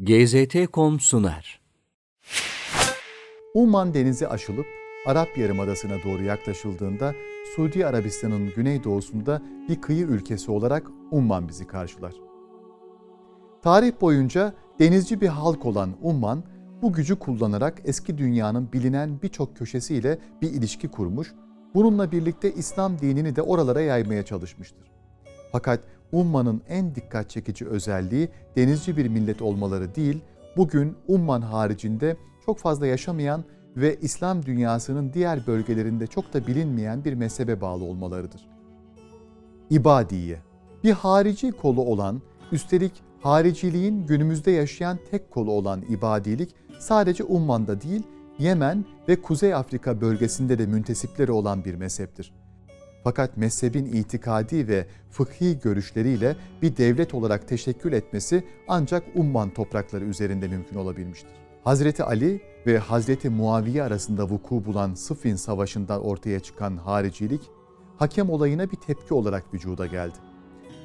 GZT.com sunar. Umman denizi aşılıp Arap Yarımadası'na doğru yaklaşıldığında Suudi Arabistan'ın güneydoğusunda bir kıyı ülkesi olarak Umman bizi karşılar. Tarih boyunca denizci bir halk olan Umman, bu gücü kullanarak eski dünyanın bilinen birçok köşesiyle bir ilişki kurmuş, bununla birlikte İslam dinini de oralara yaymaya çalışmıştır. Fakat Umman'ın en dikkat çekici özelliği denizci bir millet olmaları değil, bugün Umman haricinde çok fazla yaşamayan ve İslam dünyasının diğer bölgelerinde çok da bilinmeyen bir mezhebe bağlı olmalarıdır. İbadiye, bir harici kolu olan, üstelik hariciliğin günümüzde yaşayan tek kolu olan ibadilik sadece Umman'da değil, Yemen ve Kuzey Afrika bölgesinde de müntesipleri olan bir mezheptir. Fakat mezhebin itikadi ve fıkhi görüşleriyle bir devlet olarak teşekkül etmesi ancak Umman toprakları üzerinde mümkün olabilmiştir. Hazreti Ali ve Hazreti Muaviye arasında vuku bulan Sıffin Savaşı'ndan ortaya çıkan haricilik, hakem olayına bir tepki olarak vücuda geldi.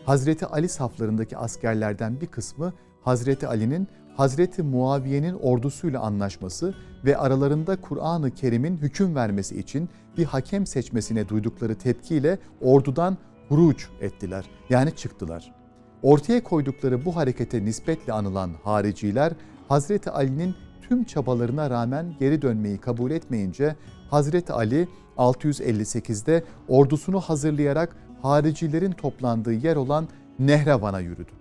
Hazreti Ali saflarındaki askerlerden bir kısmı Hazreti Ali'nin Hazreti Muaviye'nin ordusuyla anlaşması ve aralarında Kur'an-ı Kerim'in hüküm vermesi için bir hakem seçmesine duydukları tepkiyle ordudan huruç ettiler. Yani çıktılar. Ortaya koydukları bu harekete nispetle anılan hariciler Hazreti Ali'nin tüm çabalarına rağmen geri dönmeyi kabul etmeyince Hazreti Ali 658'de ordusunu hazırlayarak haricilerin toplandığı yer olan Nehravan'a yürüdü.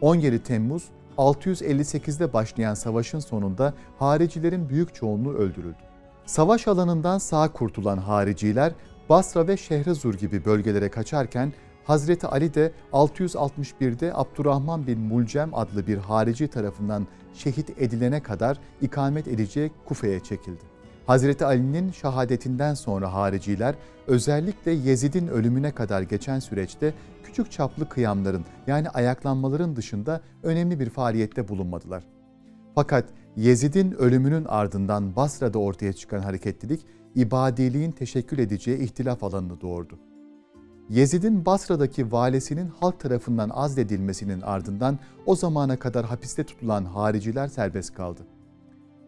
17 Temmuz 658'de başlayan savaşın sonunda haricilerin büyük çoğunluğu öldürüldü. Savaş alanından sağ kurtulan hariciler Basra ve Şehrezur gibi bölgelere kaçarken Hazreti Ali de 661'de Abdurrahman bin Mulcem adlı bir harici tarafından şehit edilene kadar ikamet edeceği Kufe'ye çekildi. Hazreti Ali'nin şehadetinden sonra hariciler özellikle Yezid'in ölümüne kadar geçen süreçte küçük çaplı kıyamların yani ayaklanmaların dışında önemli bir faaliyette bulunmadılar. Fakat Yezid'in ölümünün ardından Basra'da ortaya çıkan hareketlilik ibadiliğin teşekkül edeceği ihtilaf alanını doğurdu. Yezid'in Basra'daki valesinin halk tarafından azledilmesinin ardından o zamana kadar hapiste tutulan hariciler serbest kaldı.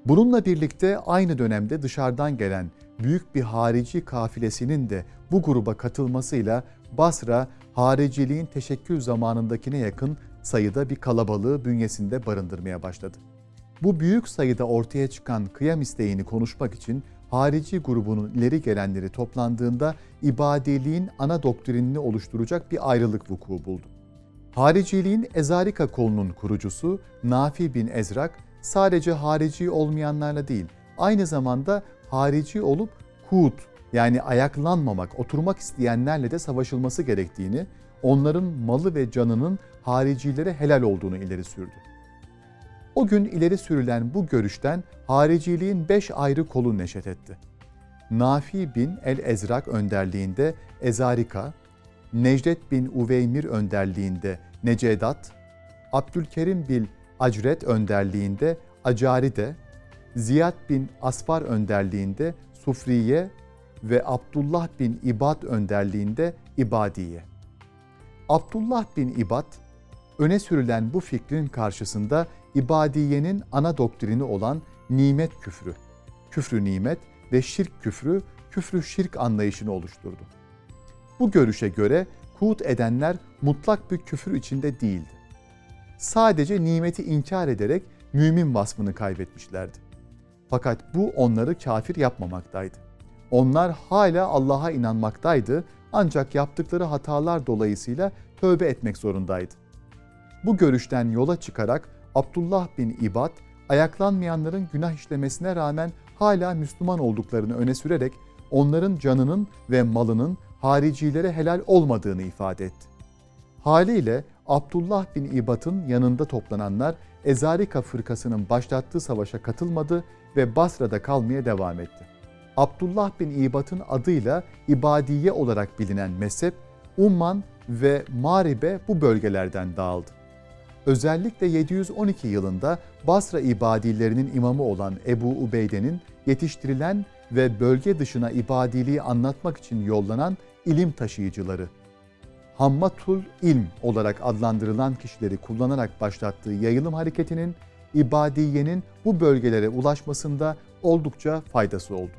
Bununla birlikte aynı dönemde dışarıdan gelen büyük bir harici kafilesinin de bu gruba katılmasıyla Basra hariciliğin teşekkül zamanındakine yakın sayıda bir kalabalığı bünyesinde barındırmaya başladı. Bu büyük sayıda ortaya çıkan kıyam isteğini konuşmak için harici grubunun ileri gelenleri toplandığında ibadiliğin ana doktrinini oluşturacak bir ayrılık vuku buldu. Hariciliğin Ezarika kolunun kurucusu Nafi bin Ezrak sadece harici olmayanlarla değil, aynı zamanda harici olup kut yani ayaklanmamak, oturmak isteyenlerle de savaşılması gerektiğini, onların malı ve canının haricilere helal olduğunu ileri sürdü. O gün ileri sürülen bu görüşten hariciliğin beş ayrı kolu neşet etti. Nafi bin el-Ezrak önderliğinde Ezarika, Necdet bin Uveymir önderliğinde Necedat, Abdülkerim bil Acret önderliğinde Acaride, Ziyad bin Asfar önderliğinde Sufriye ve Abdullah bin İbad önderliğinde İbadiye. Abdullah bin İbad, öne sürülen bu fikrin karşısında İbadiye'nin ana doktrini olan nimet küfrü, küfrü nimet ve şirk küfrü, küfrü şirk anlayışını oluşturdu. Bu görüşe göre kut edenler mutlak bir küfür içinde değildi. Sadece nimeti inkar ederek mümin vasfını kaybetmişlerdi. Fakat bu onları kafir yapmamaktaydı. Onlar hala Allah'a inanmaktaydı ancak yaptıkları hatalar dolayısıyla tövbe etmek zorundaydı. Bu görüşten yola çıkarak Abdullah bin İbad, ayaklanmayanların günah işlemesine rağmen hala Müslüman olduklarını öne sürerek onların canının ve malının haricilere helal olmadığını ifade etti. Haliyle Abdullah bin İbat'ın yanında toplananlar Ezarika fırkasının başlattığı savaşa katılmadı ve Basra'da kalmaya devam etti. Abdullah bin İbat'ın adıyla İbadiye olarak bilinen mezhep Umman ve Maribe bu bölgelerden dağıldı. Özellikle 712 yılında Basra ibadilerinin imamı olan Ebu Ubeyde'nin yetiştirilen ve bölge dışına ibadiliği anlatmak için yollanan ilim taşıyıcıları Hammatul İlm olarak adlandırılan kişileri kullanarak başlattığı yayılım hareketinin ibadiyenin bu bölgelere ulaşmasında oldukça faydası oldu.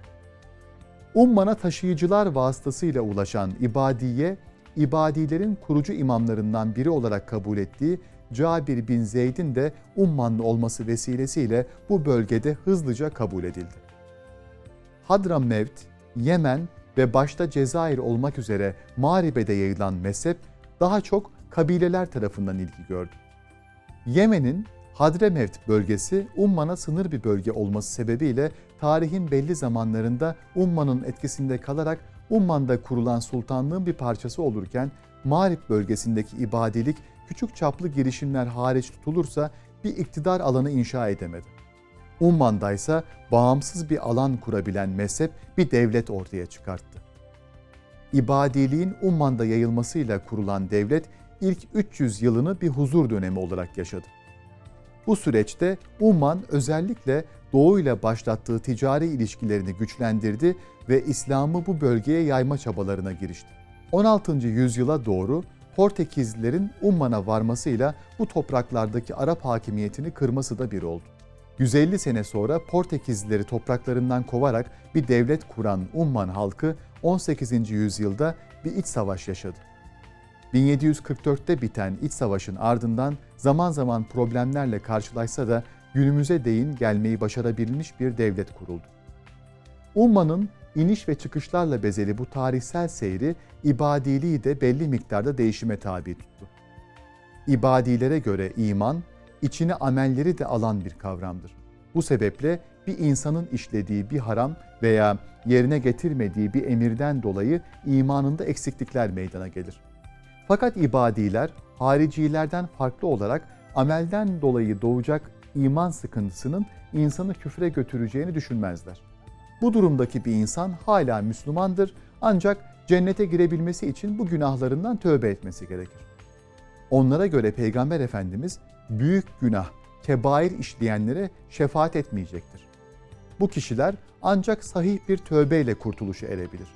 Umman'a taşıyıcılar vasıtasıyla ulaşan ibadiye, ibadilerin kurucu imamlarından biri olarak kabul ettiği Cabir bin Zeyd'in de Ummanlı olması vesilesiyle bu bölgede hızlıca kabul edildi. Hadramevt, Yemen ve başta Cezayir olmak üzere Mağrib'e yayılan mezhep daha çok kabileler tarafından ilgi gördü. Yemen'in Hadremevt bölgesi Umman'a sınır bir bölge olması sebebiyle tarihin belli zamanlarında Umman'ın etkisinde kalarak Umman'da kurulan sultanlığın bir parçası olurken Mağrip bölgesindeki ibadilik küçük çaplı girişimler hariç tutulursa bir iktidar alanı inşa edemedi. Umman'da ise bağımsız bir alan kurabilen mezhep bir devlet ortaya çıkarttı. İbadiliğin Umman'da yayılmasıyla kurulan devlet ilk 300 yılını bir huzur dönemi olarak yaşadı. Bu süreçte Umman özellikle Doğu ile başlattığı ticari ilişkilerini güçlendirdi ve İslam'ı bu bölgeye yayma çabalarına girişti. 16. yüzyıla doğru Portekizlilerin Umman'a varmasıyla bu topraklardaki Arap hakimiyetini kırması da bir oldu. 150 sene sonra Portekizlileri topraklarından kovarak bir devlet kuran Umman halkı 18. yüzyılda bir iç savaş yaşadı. 1744'te biten iç savaşın ardından zaman zaman problemlerle karşılaşsa da günümüze değin gelmeyi başarabilmiş bir devlet kuruldu. Umman'ın iniş ve çıkışlarla bezeli bu tarihsel seyri ibadiliği de belli miktarda değişime tabi tuttu. İbadilere göre iman, içine amelleri de alan bir kavramdır. Bu sebeple bir insanın işlediği bir haram veya yerine getirmediği bir emirden dolayı imanında eksiklikler meydana gelir. Fakat ibadiler haricilerden farklı olarak amelden dolayı doğacak iman sıkıntısının insanı küfre götüreceğini düşünmezler. Bu durumdaki bir insan hala Müslümandır ancak cennete girebilmesi için bu günahlarından tövbe etmesi gerekir. Onlara göre Peygamber Efendimiz büyük günah, kebair işleyenlere şefaat etmeyecektir. Bu kişiler ancak sahih bir tövbeyle kurtuluşa erebilir.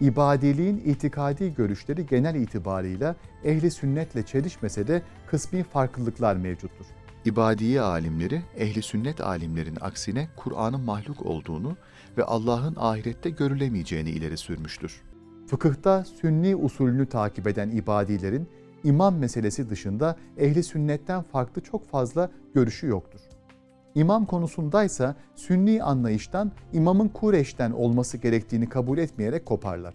İbadiliğin itikadi görüşleri genel itibarıyla ehli sünnetle çelişmese de kısmi farklılıklar mevcuttur. İbadiye alimleri ehli sünnet alimlerin aksine Kur'an'ın mahluk olduğunu ve Allah'ın ahirette görülemeyeceğini ileri sürmüştür. Fıkıhta sünni usulünü takip eden ibadilerin imam meselesi dışında ehli sünnetten farklı çok fazla görüşü yoktur. İmam konusundaysa sünni anlayıştan imamın Kureş'ten olması gerektiğini kabul etmeyerek koparlar.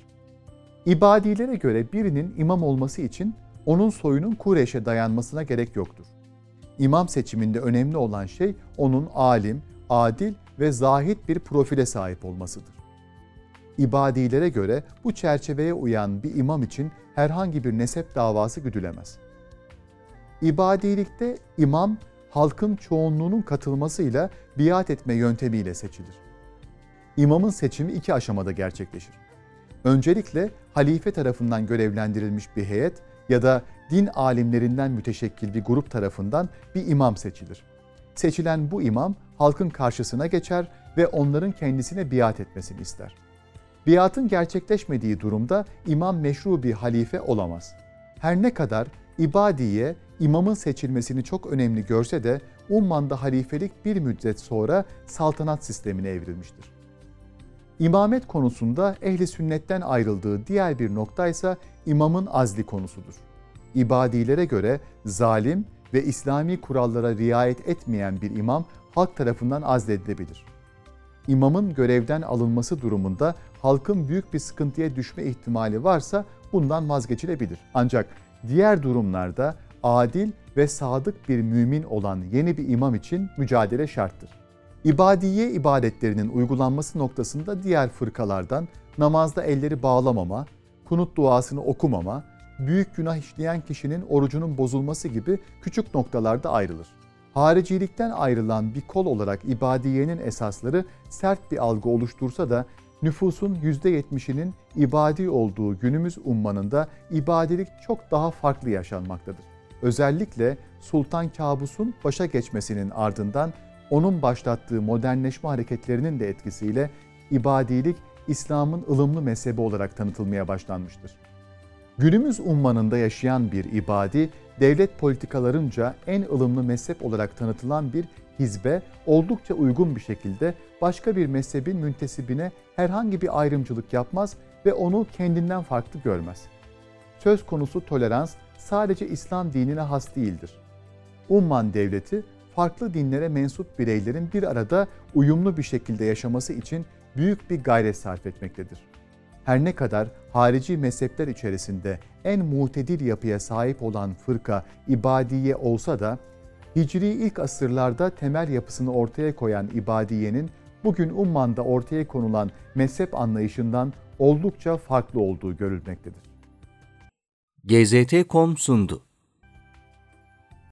İbadilere göre birinin imam olması için onun soyunun Kureş'e dayanmasına gerek yoktur. İmam seçiminde önemli olan şey onun alim, adil ve zahit bir profile sahip olmasıdır. İbadilere göre bu çerçeveye uyan bir imam için herhangi bir nesep davası güdülemez. İbadilikte imam halkın çoğunluğunun katılmasıyla biat etme yöntemiyle seçilir. İmamın seçimi iki aşamada gerçekleşir. Öncelikle halife tarafından görevlendirilmiş bir heyet ya da din alimlerinden müteşekkil bir grup tarafından bir imam seçilir. Seçilen bu imam halkın karşısına geçer ve onların kendisine biat etmesini ister. Biatın gerçekleşmediği durumda imam meşru bir halife olamaz. Her ne kadar İbadiye imamın seçilmesini çok önemli görse de Umman'da halifelik bir müddet sonra saltanat sistemine evrilmiştir. İmamet konusunda ehli sünnetten ayrıldığı diğer bir nokta ise imamın azli konusudur. İbadilere göre zalim ve İslami kurallara riayet etmeyen bir imam halk tarafından azledilebilir. İmamın görevden alınması durumunda halkın büyük bir sıkıntıya düşme ihtimali varsa bundan vazgeçilebilir. Ancak diğer durumlarda adil ve sadık bir mümin olan yeni bir imam için mücadele şarttır. İbadiye ibadetlerinin uygulanması noktasında diğer fırkalardan namazda elleri bağlamama, kunut duasını okumama, büyük günah işleyen kişinin orucunun bozulması gibi küçük noktalarda ayrılır. Haricilikten ayrılan bir kol olarak ibadiyenin esasları sert bir algı oluştursa da nüfusun %70'inin ibadi olduğu günümüz ummanında ibadilik çok daha farklı yaşanmaktadır. Özellikle Sultan Kabus'un başa geçmesinin ardından onun başlattığı modernleşme hareketlerinin de etkisiyle ibadilik İslam'ın ılımlı mezhebi olarak tanıtılmaya başlanmıştır. Günümüz ummanında yaşayan bir ibadi, devlet politikalarınca en ılımlı mezhep olarak tanıtılan bir hizbe oldukça uygun bir şekilde başka bir mezhebin müntesibine herhangi bir ayrımcılık yapmaz ve onu kendinden farklı görmez. Söz konusu tolerans sadece İslam dinine has değildir. Umman devleti farklı dinlere mensup bireylerin bir arada uyumlu bir şekilde yaşaması için büyük bir gayret sarf etmektedir. Her ne kadar harici mezhepler içerisinde en mutedil yapıya sahip olan fırka ibadiye olsa da Hicri ilk asırlarda temel yapısını ortaya koyan ibadiyenin bugün Umman'da ortaya konulan mezhep anlayışından oldukça farklı olduğu görülmektedir. GZT.com sundu.